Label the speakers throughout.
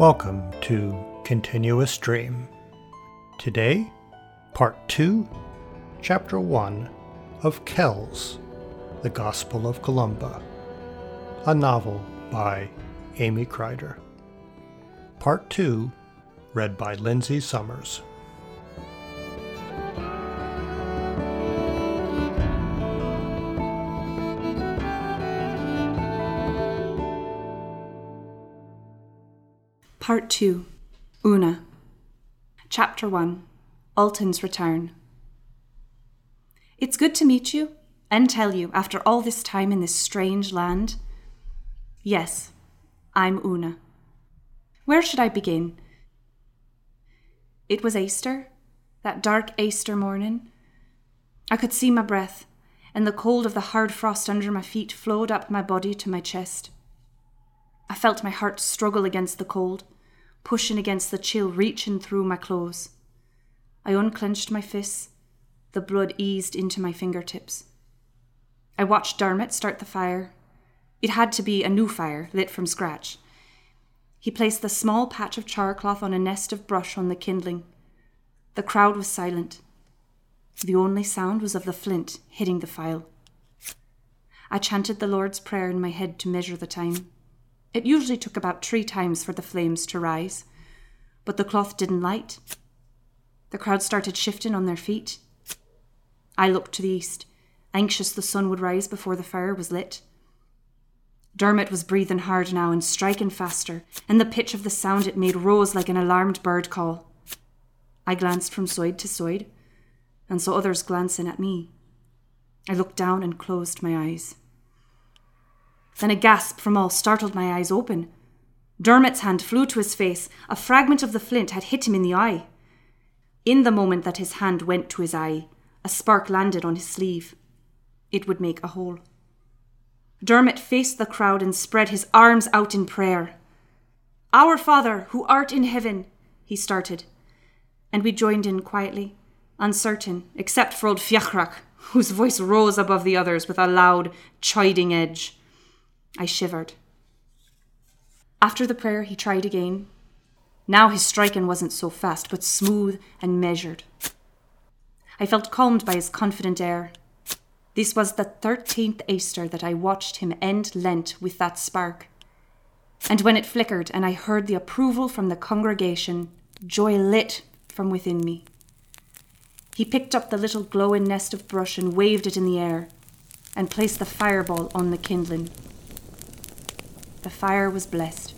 Speaker 1: Welcome to Continuous Dream. Today, Part 2, Chapter 1 of Kells, The Gospel of Columba, a novel by Amy Crider. Part 2, read by Linsey Summers.
Speaker 2: Part 2 Una Chapter 1 Alton's Return It's good to meet you and tell you after all this time in this strange land. Yes, I'm Una. Where should I begin? It was Easter, that dark Easter morning. I could see my breath, and the cold of the hard frost under my feet flowed up my body to my chest. I felt my heart struggle against the cold pushing against the chill reaching through my clothes. I unclenched my fists. The blood eased into my fingertips. I watched Dermot start the fire. It had to be a new fire, lit from scratch. He placed the small patch of charcloth on a nest of brush on the kindling. The crowd was silent. The only sound was of the flint hitting the file. I chanted the Lord's Prayer in my head to measure the time. It usually took about three times for the flames to rise, but the cloth didn't light. The crowd started shifting on their feet. I looked to the east, anxious the sun would rise before the fire was lit. Dermot was breathing hard now and striking faster, and the pitch of the sound it made rose like an alarmed bird call. I glanced from side to side, and saw others glancing at me. I looked down and closed my eyes. Then a gasp from all startled my eyes open. Dermot's hand flew to his face. A fragment of the flint had hit him in the eye. In the moment that his hand went to his eye, a spark landed on his sleeve. It would make a hole. Dermot faced the crowd and spread his arms out in prayer. Our Father, who art in heaven, he started, and we joined in quietly, uncertain, except for old Fiachrach, whose voice rose above the others with a loud, chiding edge. I shivered. After the prayer, he tried again. Now his striking wasn't so fast, but smooth and measured. I felt calmed by his confident air. This was the thirteenth Easter that I watched him end Lent with that spark. And when it flickered and I heard the approval from the congregation, joy lit from within me. He picked up the little glowing nest of brush and waved it in the air, and placed the fireball on the kindling. The fire was blessed.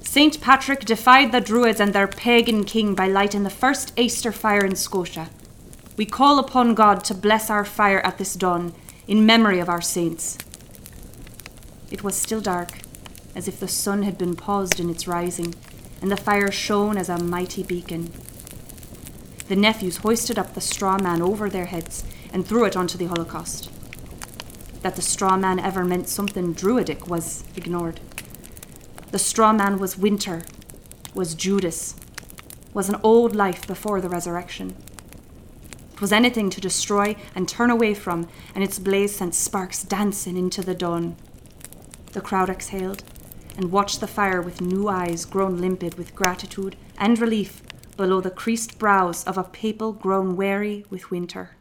Speaker 2: St. Patrick defied the Druids and their pagan king by lighting the first Easter fire in Scotia. We call upon God to bless our fire at this dawn in memory of our saints. It was still dark, as if the sun had been paused in its rising, and the fire shone as a mighty beacon. The nephews hoisted up the straw man over their heads and threw it onto the Holocaust that the straw man ever meant something druidic was ignored. The straw man was winter, was Judas, was an old life before the resurrection. It was anything to destroy and turn away from, and its blaze sent sparks dancing into the dawn. The crowd exhaled and watched the fire with new eyes grown limpid with gratitude and relief below the creased brows of a people grown weary with winter.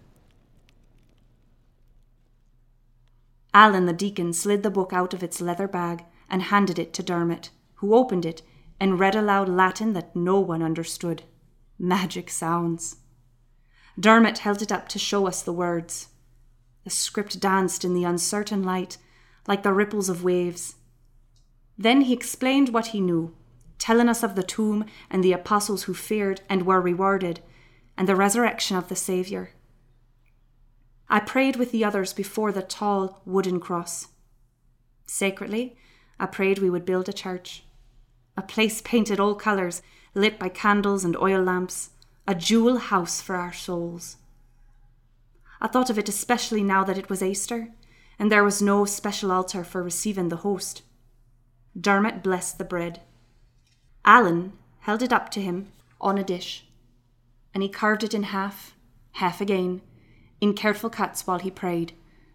Speaker 2: Alan the deacon slid the book out of its leather bag and handed it to Dermot, who opened it and read aloud Latin that no one understood. Magic sounds. Dermot held it up to show us the words. The script danced in the uncertain light like the ripples of waves. Then he explained what he knew, telling us of the tomb and the apostles who feared and were rewarded, and the resurrection of the Saviour. I prayed with the others before the tall wooden cross. Sacredly, I prayed we would build a church, a place painted all colours, lit by candles and oil lamps, a jewel house for our souls. I thought of it especially now that it was Easter, and there was no special altar for receiving the host. Dermot blessed the bread. Alan held it up to him on a dish, and he carved it in half, half again, in careful cuts while he prayed,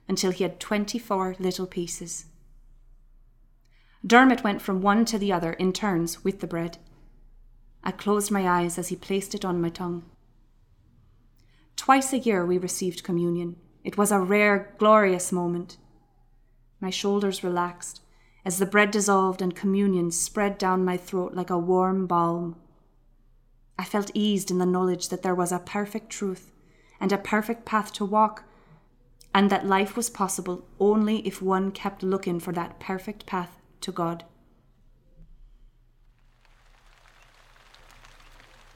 Speaker 2: until he had twenty four little pieces. Dermot went from one to the other in turns with the bread. I closed my eyes as he placed it on my tongue. Twice a year we received communion. It was a rare, glorious moment. My shoulders relaxed as the bread dissolved and communion spread down my throat like a warm balm. I felt eased in the knowledge that there was a perfect truth and a perfect path to walk, and that life was possible only if one kept looking for that perfect path to God.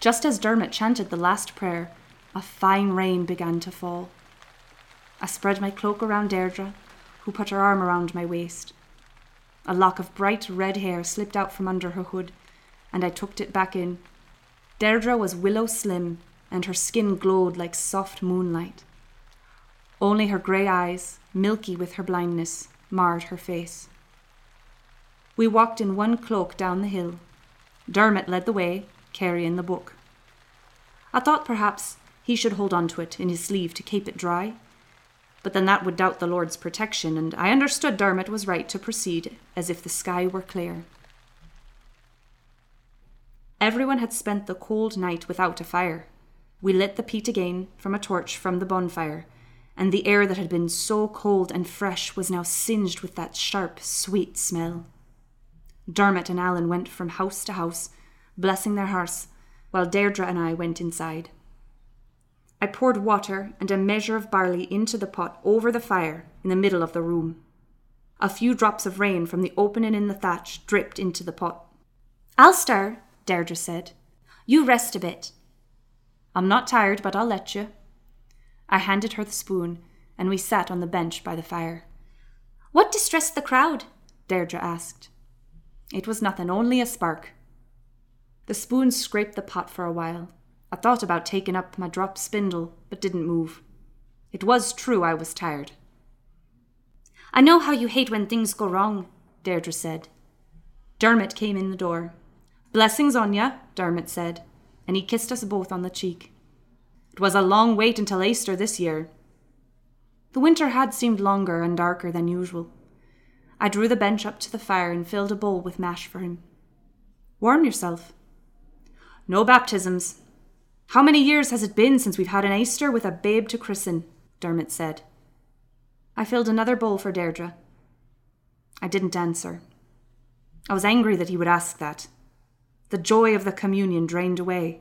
Speaker 2: Just as Dermot chanted the last prayer, a fine rain began to fall. I spread my cloak around Deirdre, who put her arm around my waist. A lock of bright red hair slipped out from under her hood, and I tucked it back in. Deirdre was willow slim, and her skin glowed like soft moonlight. Only her grey eyes, milky with her blindness, marred her face. We walked in one cloak down the hill. Dermot led the way, carrying the book. I thought perhaps he should hold on to it in his sleeve to keep it dry, but then that would doubt the Lord's protection, and I understood Dermot was right to proceed as if the sky were clear. Everyone had spent the cold night without a fire. We lit the peat again from a torch from the bonfire, and the air that had been so cold and fresh was now singed with that sharp, sweet smell. Dermot and Alan went from house to house, blessing their hearths, while Deirdre and I went inside. I poured water and a measure of barley into the pot over the fire in the middle of the room. A few drops of rain from the opening in the thatch dripped into the pot.
Speaker 3: I'll stir, Deirdre said. You rest a bit.
Speaker 2: I'm not tired, but I'll let you. I handed her the spoon, and we sat on the bench by the fire.
Speaker 3: What distressed the crowd? Deirdre asked.
Speaker 2: It was nothing, only a spark. The spoon scraped the pot for a while, I thought about taking up my drop spindle, but didn't move. It was true I was tired.
Speaker 3: I know how you hate when things go wrong, Deirdre said.
Speaker 2: Dermot came in the door. Blessings on ya, Dermot said, and he kissed us both on the cheek. It was a long wait until Easter this year. The winter had seemed longer and darker than usual. I drew the bench up to the fire and filled a bowl with mash for him. Warm yourself. No baptisms, how many years has it been since we've had an Easter with a babe to christen? Dermot said. I filled another bowl for Deirdre. I didn't answer. I was angry that he would ask that. The joy of the communion drained away.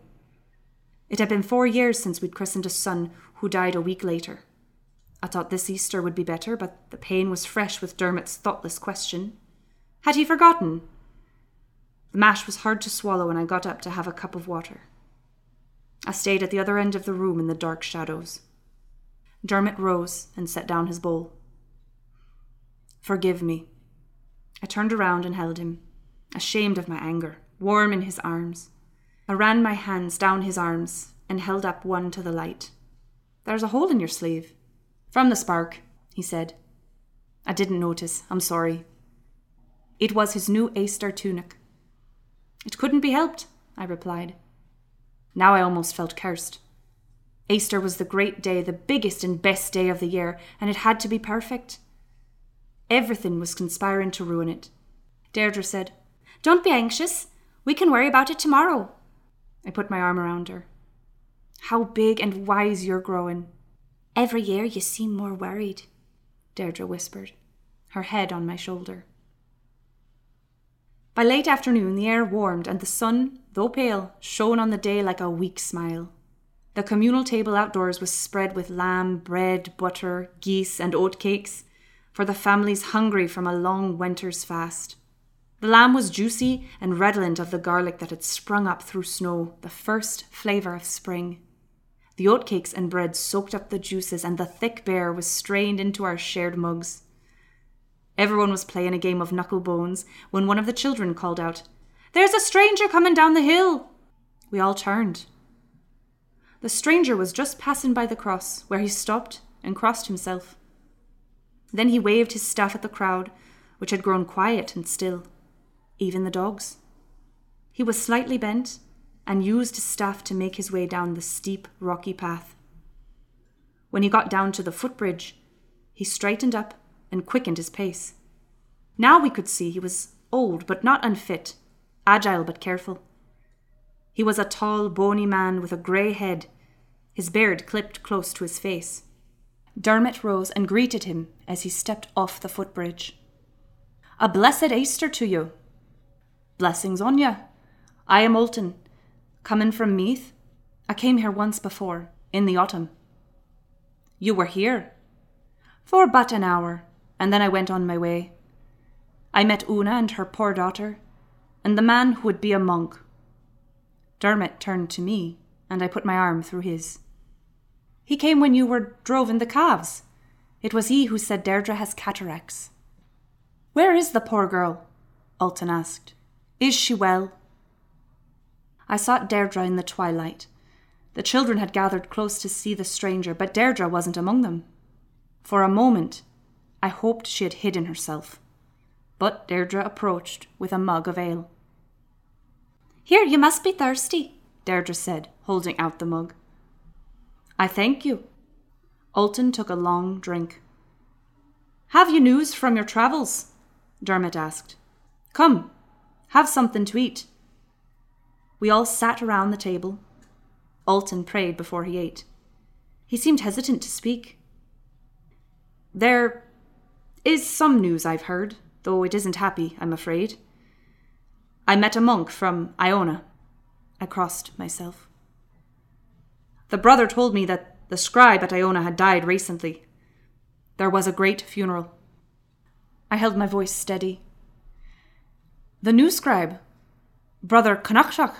Speaker 2: It had been four years since we'd christened a son who died a week later. I thought this Easter would be better, but the pain was fresh with Dermot's thoughtless question. Had he forgotten? The mash was hard to swallow, and I got up to have a cup of water. I stayed at the other end of the room in the dark shadows. Dermot rose and set down his bowl. Forgive me. I turned around and held him, ashamed of my anger, warm in his arms. I ran my hands down his arms and held up one to the light. There's a hole in your sleeve. From the spark, he said. I didn't notice. I'm sorry. It was his new Easter tunic. It couldn't be helped, I replied. Now I almost felt cursed. Easter was the great day, the biggest and best day of the year, and it had to be perfect. Everything was conspiring to ruin it. Deirdre said,
Speaker 3: Don't be anxious. We can worry about it tomorrow.
Speaker 2: I put my arm around her. How big and wise you're growing.
Speaker 3: Every year you seem more worried,
Speaker 2: Deirdre whispered, her head on my shoulder. By late afternoon, the air warmed, and the sun, though pale, shone on the day like a weak smile. The communal table outdoors was spread with lamb, bread, butter, geese, and oat cakes, for the families hungry from a long winter's fast. The lamb was juicy and redolent of the garlic that had sprung up through snow, the first flavour of spring. The oatcakes and bread soaked up the juices, and the thick beer was strained into our shared mugs. Everyone was playing a game of knuckle bones when one of the children called out, There's a stranger coming down the hill! We all turned. The stranger was just passing by the cross, where he stopped and crossed himself. Then he waved his staff at the crowd, which had grown quiet and still, even the dogs. He was slightly bent and used his staff to make his way down the steep, rocky path. When he got down to the footbridge, he straightened up and quickened his pace. Now we could see he was old but not unfit, agile but careful. He was a tall, bony man with a grey head, his beard clipped close to his face. Dermot rose and greeted him as he stepped off the footbridge. A blessed Easter to you. Blessings on you. I am Alton, coming from Meath. I came here once before, in the autumn. You were here? For but an hour, and then I went on my way. I met Una and her poor daughter, and the man who would be a monk. Dermot turned to me, and I put my arm through his. He came when you were droving the calves. It was he who said Deirdre has cataracts. Where is the poor girl? Alton asked. Is she well? I sought Deirdre in the twilight. The children had gathered close to see the stranger, but Deirdre wasn't among them. For a moment, I hoped she had hidden herself. But Deirdre approached with a mug of ale.
Speaker 3: Here, you must be thirsty,
Speaker 2: Deirdre said, holding out the mug. I thank you. Alton took a long drink. Have you news from your travels? Dermot asked. Come, have something to eat. We all sat around the table. Alton prayed before he ate. He seemed hesitant to speak. There is some news I've heard, though it isn't happy, I'm afraid. I met a monk from Iona. I crossed myself. The brother told me that the scribe at Iona had died recently. There was a great funeral. I held my voice steady. The new scribe, Brother Connachtach,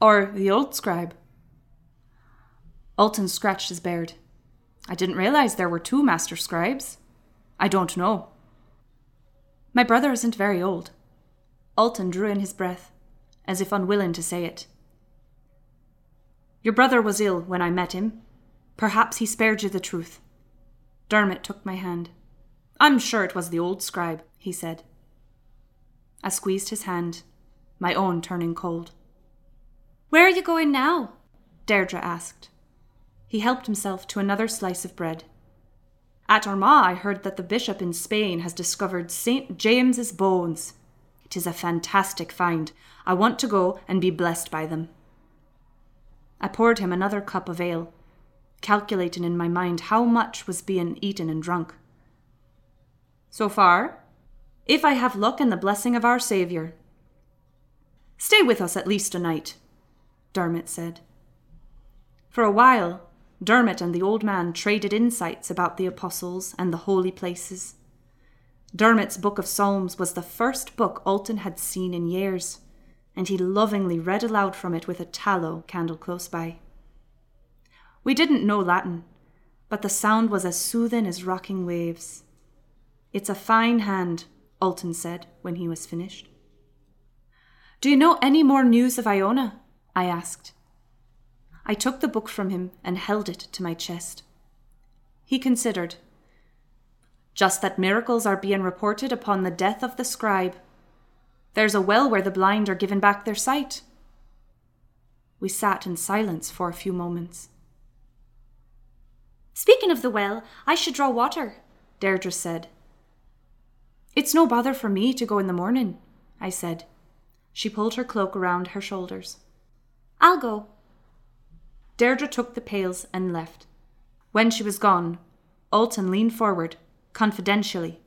Speaker 2: or the old scribe? Alton scratched his beard. I didn't realize there were two master scribes. I don't know. My brother isn't very old. Alton drew in his breath, as if unwilling to say it. Your brother was ill when I met him. Perhaps he spared you the truth. Dermot took my hand. I'm sure it was the old scribe, he said. I squeezed his hand, my own turning cold.
Speaker 3: Where are you going now?
Speaker 2: Deirdre asked. He helped himself to another slice of bread. At Armagh, I heard that the bishop in Spain has discovered St. James's bones. It is a fantastic find. I want to go and be blessed by them. I poured him another cup of ale, calculating in my mind how much was being eaten and drunk. So far, if I have luck and the blessing of our Saviour. Stay with us at least a night, Dermot said. For a while, Dermot and the old man traded insights about the apostles and the holy places. Dermot's Book of Psalms was the first book Alton had seen in years, and he lovingly read aloud from it with a tallow candle close by. We didn't know Latin, but the sound was as soothing as rocking waves. It's a fine hand, Alton said when he was finished. Do you know any more news of Iona? I asked. I took the book from him and held it to my chest. He considered. Just that miracles are being reported upon the death of the scribe. There's a well where the blind are given back their sight. We sat in silence for a few moments.
Speaker 3: Speaking of the well, I should draw water,
Speaker 2: Deirdre said, it's no bother for me to go in the morning, I said. She pulled her cloak around her shoulders.
Speaker 3: I'll go.
Speaker 2: Deirdre took the pails and left. When she was gone, Alton leaned forward, confidentially.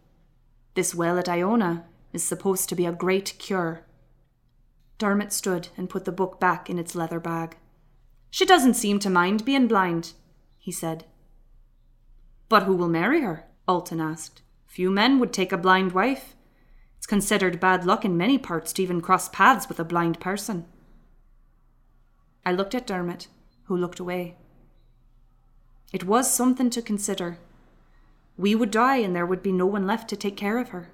Speaker 2: This well at Iona is supposed to be a great cure. Dermot stood and put the book back in its leather bag. She doesn't seem to mind being blind, he said. But who will marry her? Alton asked. Few men would take a blind wife. It's considered bad luck in many parts to even cross paths with a blind person. I looked at Dermot, who looked away. It was something to consider. We would die, and there would be no one left to take care of her.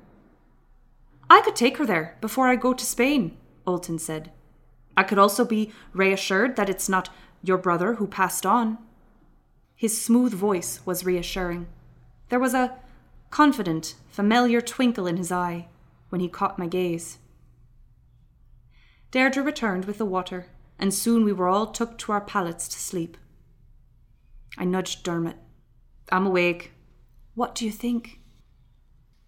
Speaker 2: I could take her there before I go to Spain, Alton said. I could also be reassured that it's not your brother who passed on. His smooth voice was reassuring. There was a confident, familiar twinkle in his eye when he caught my gaze. Deirdre returned with the water, and soon we were all took to our pallets to sleep. I nudged Dermot. I'm awake. What do you think?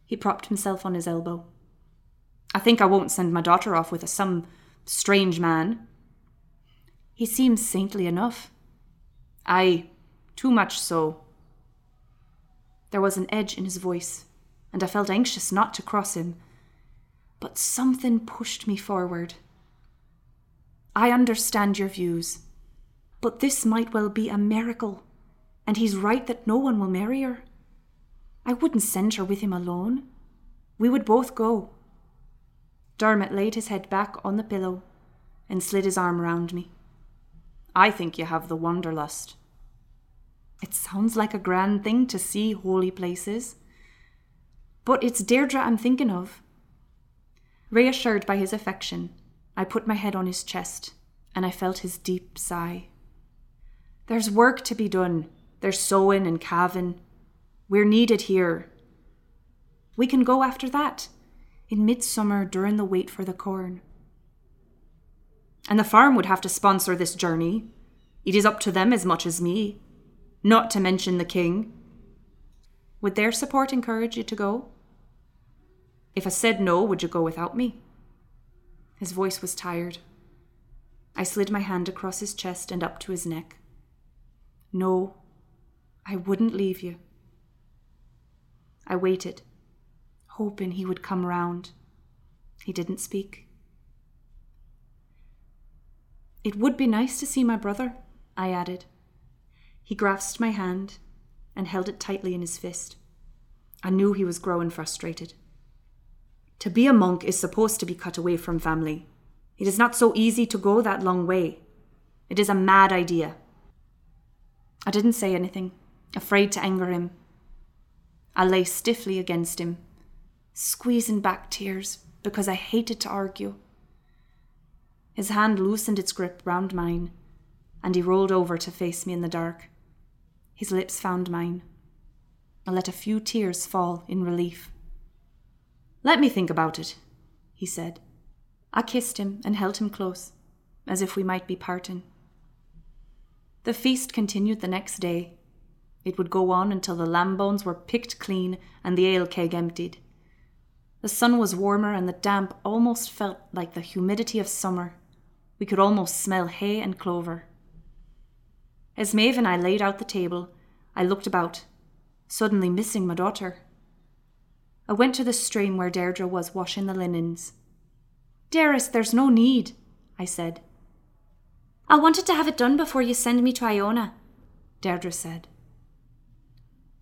Speaker 2: He propped himself on his elbow. I think I won't send my daughter off with some strange man. He seems saintly enough. Aye, too much so. There was an edge in his voice, and I felt anxious not to cross him. But something pushed me forward. I understand your views, but this might well be a miracle, and he's right that no one will marry her. I wouldn't send her with him alone. We would both go. Dermot laid his head back on the pillow and slid his arm round me. I think you have the wanderlust. It sounds like a grand thing to see holy places. But it's Deirdre I'm thinking of. Reassured by his affection, I put my head on his chest and I felt his deep sigh. There's work to be done. There's sewing and calving. We're needed here. We can go after that in midsummer during the wait for the corn. And the farm would have to sponsor this journey. It is up to them as much as me, not to mention the king. Would their support encourage you to go? If I said no, would you go without me? His voice was tired. I slid my hand across his chest and up to his neck. No, I wouldn't leave you. I waited hoping he would come round. He didn't speak. It would be nice to see my brother, I added. He grasped my hand and held it tightly in his fist. I knew he was growing frustrated. To be a monk is supposed to be cut away from family. It is not so easy to go that long way. It is a mad idea. I didn't say anything, afraid to anger him. I lay stiffly against him squeezing back tears because I hated to argue. His hand loosened its grip round mine, and he rolled over to face me in the dark. His lips found mine. I let a few tears fall in relief. Let me think about it, he said. I kissed him and held him close, as if we might be parting. The feast continued the next day. It would go on until the lamb bones were picked clean and the ale keg emptied. The sun was warmer and the damp almost felt like the humidity of summer. We could almost smell hay and clover. As Maeve and I laid out the table, I looked about, suddenly missing my daughter. I went to the stream where Deirdre was washing the linens. Dearest, there's no need, I said.
Speaker 3: I wanted to have it done before you send me to Iona,
Speaker 2: Deirdre said.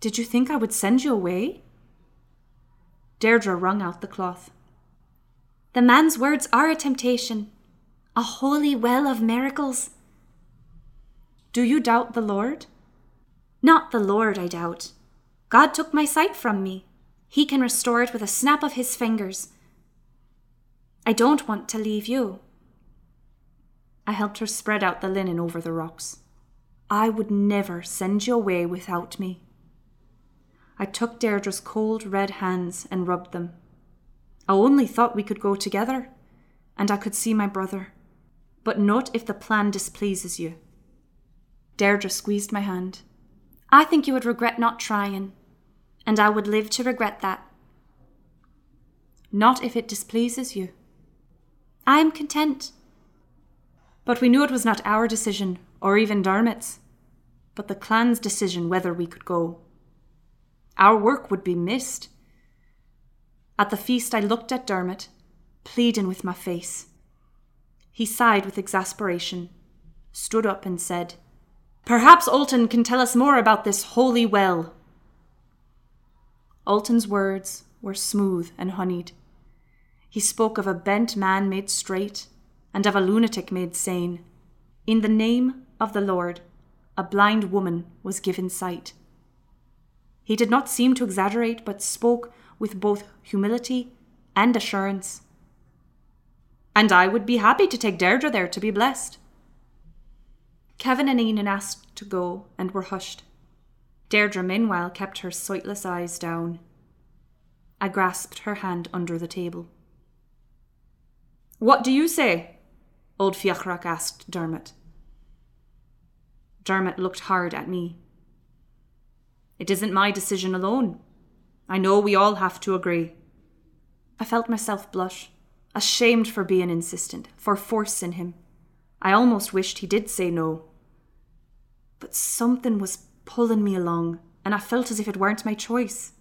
Speaker 2: Did you think I would send you away? Deirdre wrung out the cloth.
Speaker 3: The man's words are a temptation, a holy well of miracles.
Speaker 2: Do you doubt the Lord?
Speaker 3: Not the Lord, I doubt. God took my sight from me. He can restore it with a snap of his fingers. I don't want to leave you.
Speaker 2: I helped her spread out the linen over the rocks. I would never send you away without me. I took Deirdre's cold red hands and rubbed them. I only thought we could go together, and I could see my brother. But not if the plan displeases you. Deirdre squeezed my hand.
Speaker 3: I think you would regret not trying, and I would live to regret that.
Speaker 2: Not if it displeases you.
Speaker 3: I am content.
Speaker 2: But we knew it was not our decision, or even Dermot's, but the clan's decision whether we could go. Our work would be missed. At the feast, I looked at Dermot, pleading with my face. He sighed with exasperation, stood up, and said, Perhaps Alton can tell us more about this holy well. Alton's words were smooth and honeyed. He spoke of a bent man made straight and of a lunatic made sane. In the name of the Lord, a blind woman was given sight. He did not seem to exaggerate, but spoke with both humility and assurance. And I would be happy to take Deirdre there to be blessed. Kevin and Enan asked to go and were hushed. Deirdre, meanwhile, kept her sightless eyes down. I grasped her hand under the table. What do you say? Old Fiachrach asked Dermot. Dermot looked hard at me. It isn't my decision alone. I know we all have to agree. I felt myself blush, ashamed for being insistent, for forcing him. I almost wished he did say no. But something was pulling me along, and I felt as if it weren't my choice.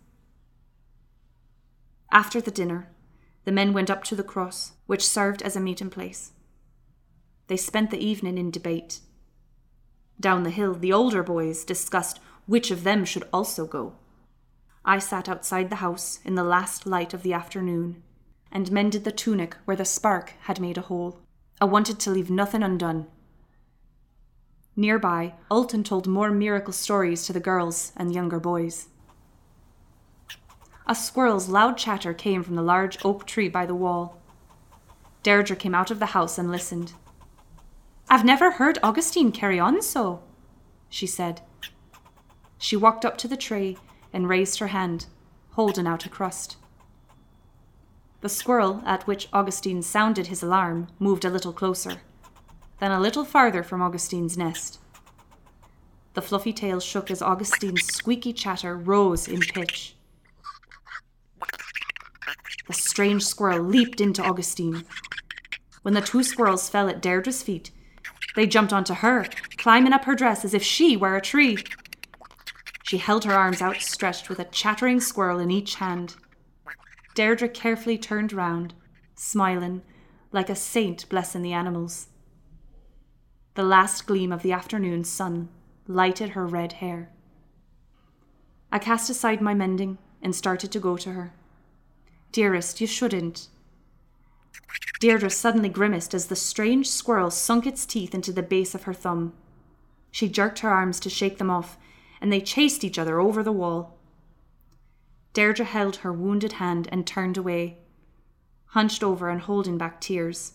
Speaker 2: After the dinner, the men went up to the cross, which served as a meeting place. They spent the evening in debate. Down the hill, the older boys discussed which of them should also go. I sat outside the house in the last light of the afternoon and mended the tunic where the spark had made a hole. I wanted to leave nothing undone. Nearby, Alton told more miracle stories to the girls and younger boys. A squirrel's loud chatter came from the large oak tree by the wall. Deirdre came out of the house and listened. I've never heard Augustine carry on so, she said. She walked up to the tree and raised her hand, holding out a crust. The squirrel, at which Augustine sounded his alarm, moved a little closer, then a little farther from Augustine's nest. The fluffy tail shook as Augustine's squeaky chatter rose in pitch. The strange squirrel leaped into Augustine. When the two squirrels fell at Deirdre's feet, they jumped onto her, climbing up her dress as if she were a tree. She held her arms outstretched with a chattering squirrel in each hand. Deirdre carefully turned round, smiling, like a saint blessing the animals. The last gleam of the afternoon sun lighted her red hair. I cast aside my mending and started to go to her. Dearest, you shouldn't. Deirdre suddenly grimaced as the strange squirrel sunk its teeth into the base of her thumb. She jerked her arms to shake them off, and they chased each other over the wall. Deirdre held her wounded hand and turned away, hunched over and holding back tears.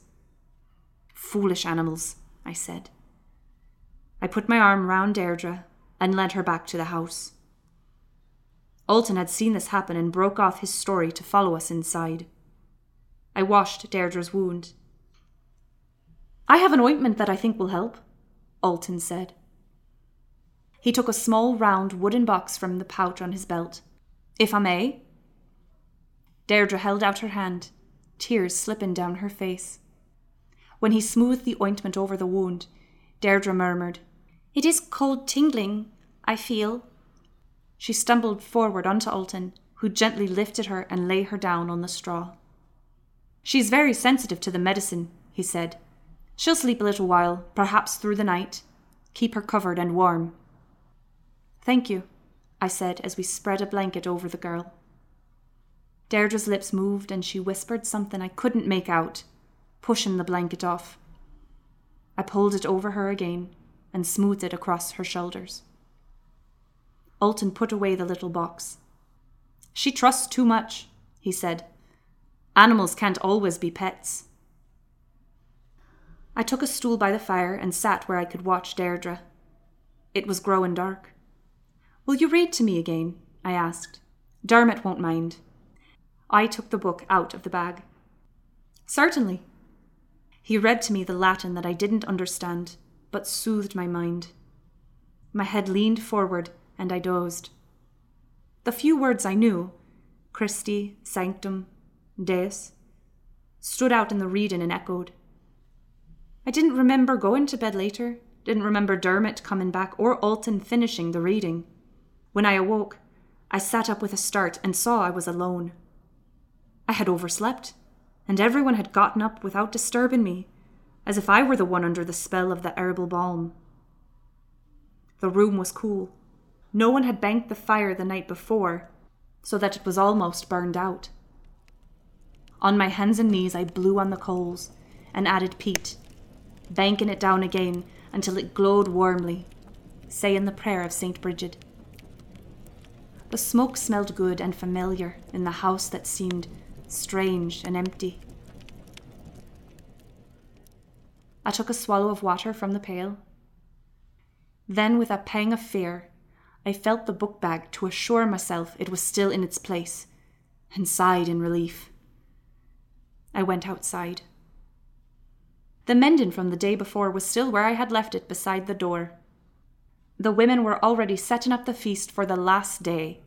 Speaker 2: Foolish animals, I said. I put my arm round Deirdre and led her back to the house. Alton had seen this happen and broke off his story to follow us inside. I washed Deirdre's wound. I have an ointment that I think will help, Alton said. He took a small round wooden box from the pouch on his belt. If I may? Deirdre held out her hand, tears slipping down her face. When he smoothed the ointment over the wound, Deirdre murmured, It is cold tingling, I feel. She stumbled forward onto Alton, who gently lifted her and lay her down on the straw. She's very sensitive to the medicine, he said. She'll sleep a little while, perhaps through the night. Keep her covered and warm. Thank you, I said as we spread a blanket over the girl. Deirdre's lips moved and she whispered something I couldn't make out, pushing the blanket off. I pulled it over her again and smoothed it across her shoulders. Alton put away the little box. She trusts too much, he said. Animals can't always be pets. I took a stool by the fire and sat where I could watch Deirdre. It was growing dark. Will you read to me again? I asked. Dermot won't mind. I took the book out of the bag. Certainly. He read to me the Latin that I didn't understand, but soothed my mind. My head leaned forward and I dozed. The few words I knew Christi, Sanctum, Deus stood out in the reading and echoed. I didn't remember going to bed later, didn't remember Dermot coming back or Alton finishing the reading. When I awoke, I sat up with a start and saw I was alone. I had overslept, and everyone had gotten up without disturbing me, as if I were the one under the spell of the herbal balm. The room was cool, no one had banked the fire the night before, so that it was almost burned out. On my hands and knees, I blew on the coals and added peat, banking it down again until it glowed warmly, saying the prayer of St. Bridget. The smoke smelled good and familiar in the house that seemed strange and empty. I took a swallow of water from the pail. Then, with a pang of fear, I felt the book bag to assure myself it was still in its place, and sighed in relief. I went outside. The mending from the day before was still where I had left it beside the door. The women were already setting up the feast for the last day,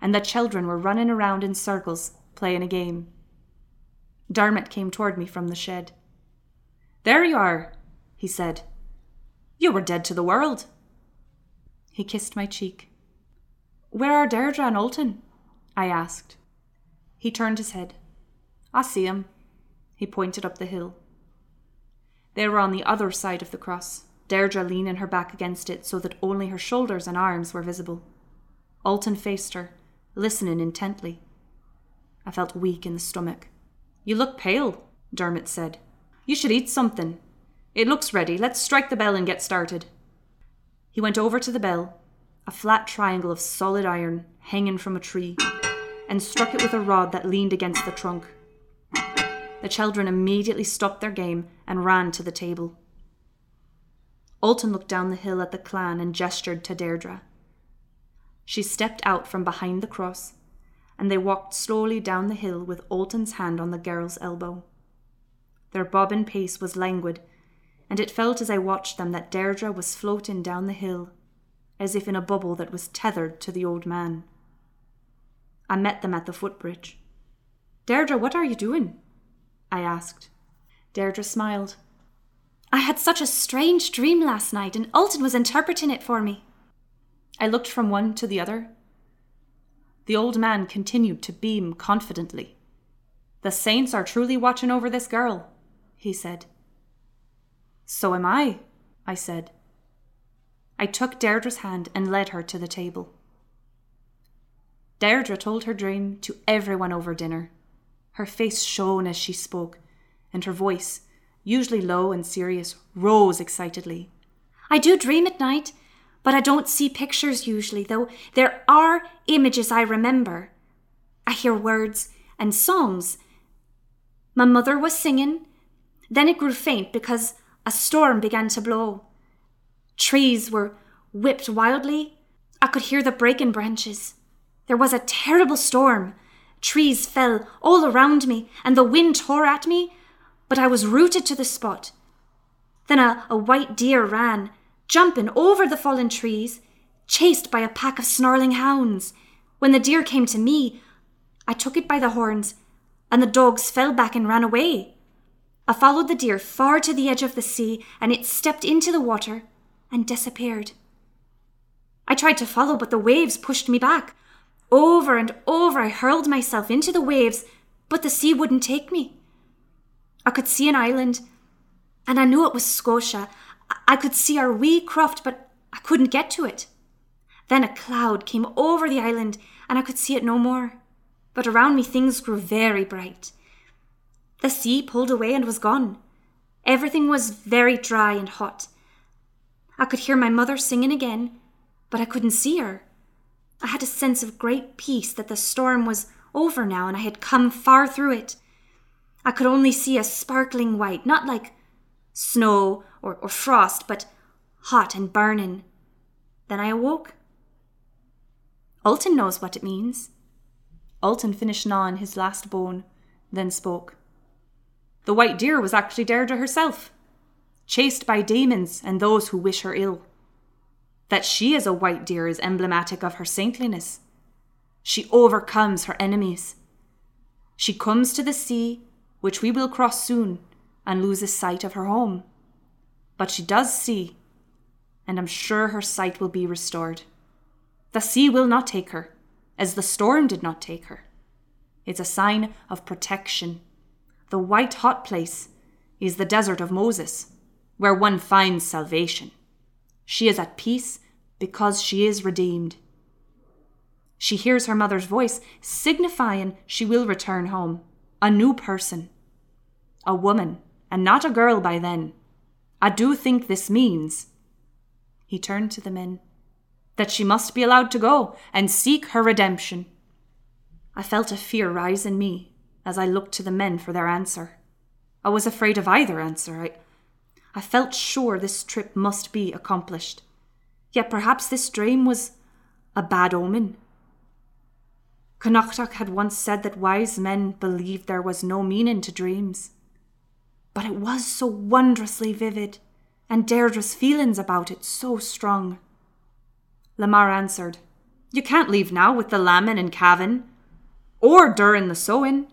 Speaker 2: and the children were running around in circles, playing a game. Dermot came toward me from the shed. There you are, he said. You were dead to the world. He kissed my cheek. Where are Deirdre and Alton? I asked. He turned his head. I see 'em. He pointed up the hill. They were on the other side of the cross, Deirdre leaning her back against it so that only her shoulders and arms were visible. Alton faced her, listening intently. I felt weak in the stomach. You look pale, Dermot said. You should eat something. It looks ready. Let's strike the bell and get started. He went over to the bell, a flat triangle of solid iron hanging from a tree, and struck it with a rod that leaned against the trunk. The children immediately stopped their game and ran to the table. Alton looked down the hill at the clan and gestured to Deirdre. She stepped out from behind the cross, and they walked slowly down the hill with Alton's hand on the girl's elbow. Their bobbing pace was languid, and it felt as I watched them that Deirdre was floating down the hill, as if in a bubble that was tethered to the old man. I met them at the footbridge. Deirdre, what are you doing? I asked. Deirdre smiled.
Speaker 3: I had such a strange dream last night, and Alton was interpreting it for me.
Speaker 2: I looked from one to the other. The old man continued to beam confidently. The saints are truly watching over this girl, he said. So am I, I said. I took Deirdre's hand and led her to the table. Deirdre told her dream to everyone over dinner. Her face shone as she spoke, and her voice, usually low and serious, rose excitedly.
Speaker 3: I do dream at night, but I don't see pictures usually, though there are images I remember. I hear words and songs. My mother was singing, then it grew faint because a storm began to blow. Trees were whipped wildly. I could hear the breaking branches. There was a terrible storm. Trees fell all around me, and the wind tore at me, but I was rooted to the spot. Then a, a white deer ran, jumping over the fallen trees, chased by a pack of snarling hounds. When the deer came to me, I took it by the horns, and the dogs fell back and ran away. I followed the deer far to the edge of the sea, and it stepped into the water and disappeared. I tried to follow, but the waves pushed me back. Over and over I hurled myself into the waves, but the sea wouldn't take me. I could see an island, and I knew it was Scotia, I could see our wee croft, but I couldn't get to it. Then a cloud came over the island, and I could see it no more. But around me things grew very bright. The sea pulled away and was gone. Everything was very dry and hot. I could hear my mother singing again, but I couldn't see her. I had a sense of great peace that the storm was over now and I had come far through it. I could only see a sparkling white, not like snow or, or frost, but hot and burning. Then I awoke. Alton knows what it means.
Speaker 2: Alton finished gnawing his last bone, then spoke. The white deer was actually Deirdre herself, chased by demons and those who wish her ill. That she is a white deer is emblematic of her saintliness. She overcomes her enemies. She comes to the sea, which we will cross soon, and loses sight of her home. But she does see, and I'm sure her sight will be restored. The sea will not take her, as the storm did not take her. It's a sign of protection. The white hot place is the desert of Moses, where one finds salvation. She is at peace because she is redeemed. She hears her mother's voice, signifying she will return home, a new person, a woman and not a girl by then. I do think this means. He turned to the men. That she must be allowed to go and seek her redemption. I felt a fear rise in me as I looked to the men for their answer. I was afraid of either answer. I, I felt sure this trip must be accomplished. Yet perhaps this dream was a bad omen. Connachtach had once said that wise men believed there was no meaning to dreams but it was so wondrously vivid, and Deirdre's feelings about it so strong. Lamar answered, You can't leave now with the lambing and calving, or durin' the sowin',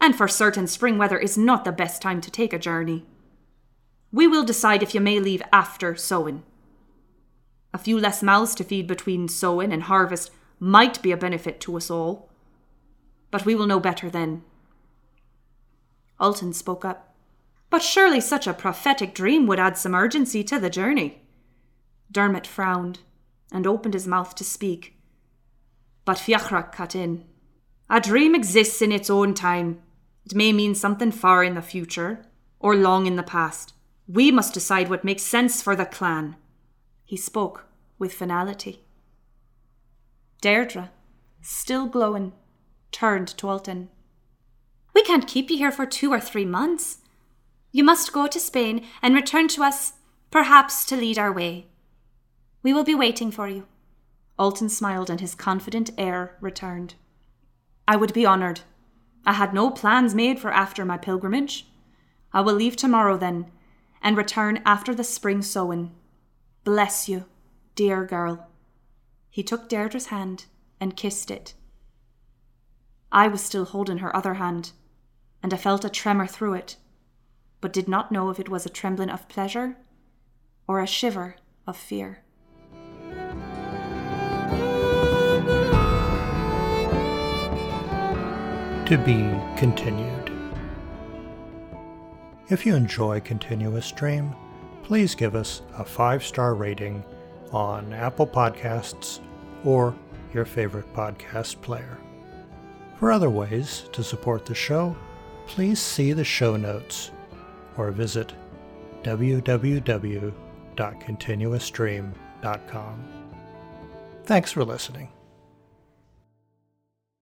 Speaker 2: and for certain spring weather is not the best time to take a journey. We will decide if you may leave after sowin'. A few less mouths to feed between sowin' and harvest might be a benefit to us all, but we will know better then. Alton spoke up. But surely such a prophetic dream would add some urgency to the journey. Dermot frowned and opened his mouth to speak. But Fiachra cut in. A dream exists in its own time. It may mean something far in the future or long in the past. We must decide what makes sense for the clan. He spoke with finality. Deirdre, still glowing, turned to Alton.
Speaker 3: We can't keep you here for two or three months. You must go to Spain and return to us, perhaps to lead our way. We will be waiting for you.
Speaker 2: Alton smiled and his confident air returned. I would be honoured. I had no plans made for after my pilgrimage. I will leave tomorrow then, and return after the spring sowing. Bless you, dear girl. He took Deirdre's hand and kissed it. I was still holding her other hand, and I felt a tremor through it, but did not know if it was a trembling of pleasure or a shiver of fear.
Speaker 1: To be continued. If you enjoy Continuous Dream, please give us a five star rating on Apple Podcasts or your favorite podcast player. For other ways to support the show, please see the show notes or visit www.continuousdream.com. Thanks for listening.